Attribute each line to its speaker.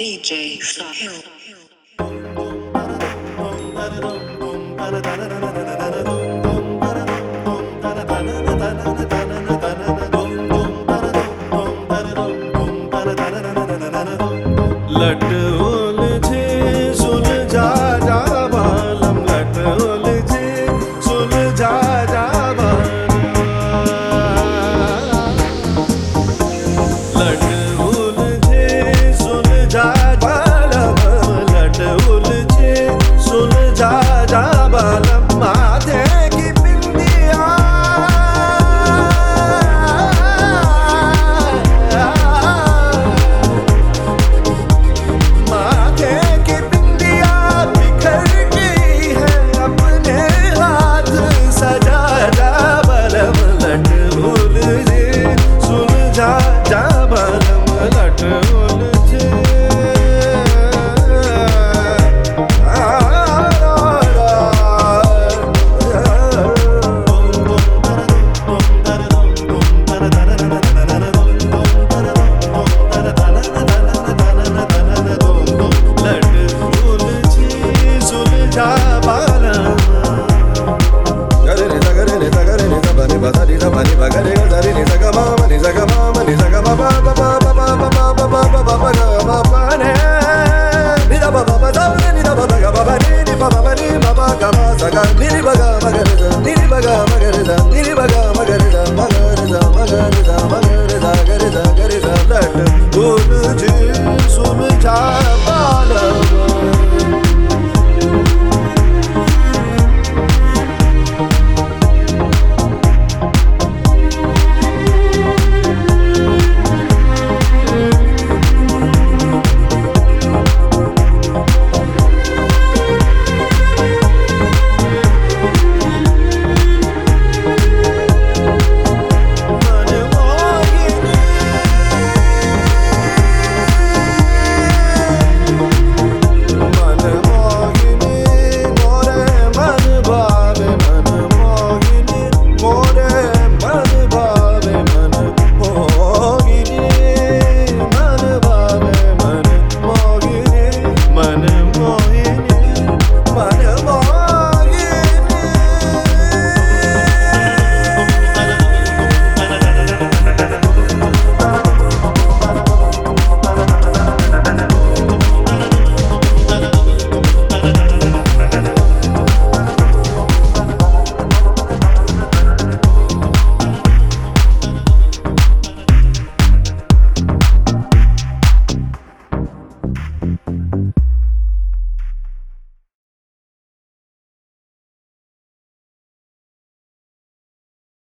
Speaker 1: DJ Sahil.
Speaker 2: Dönücü su mücadele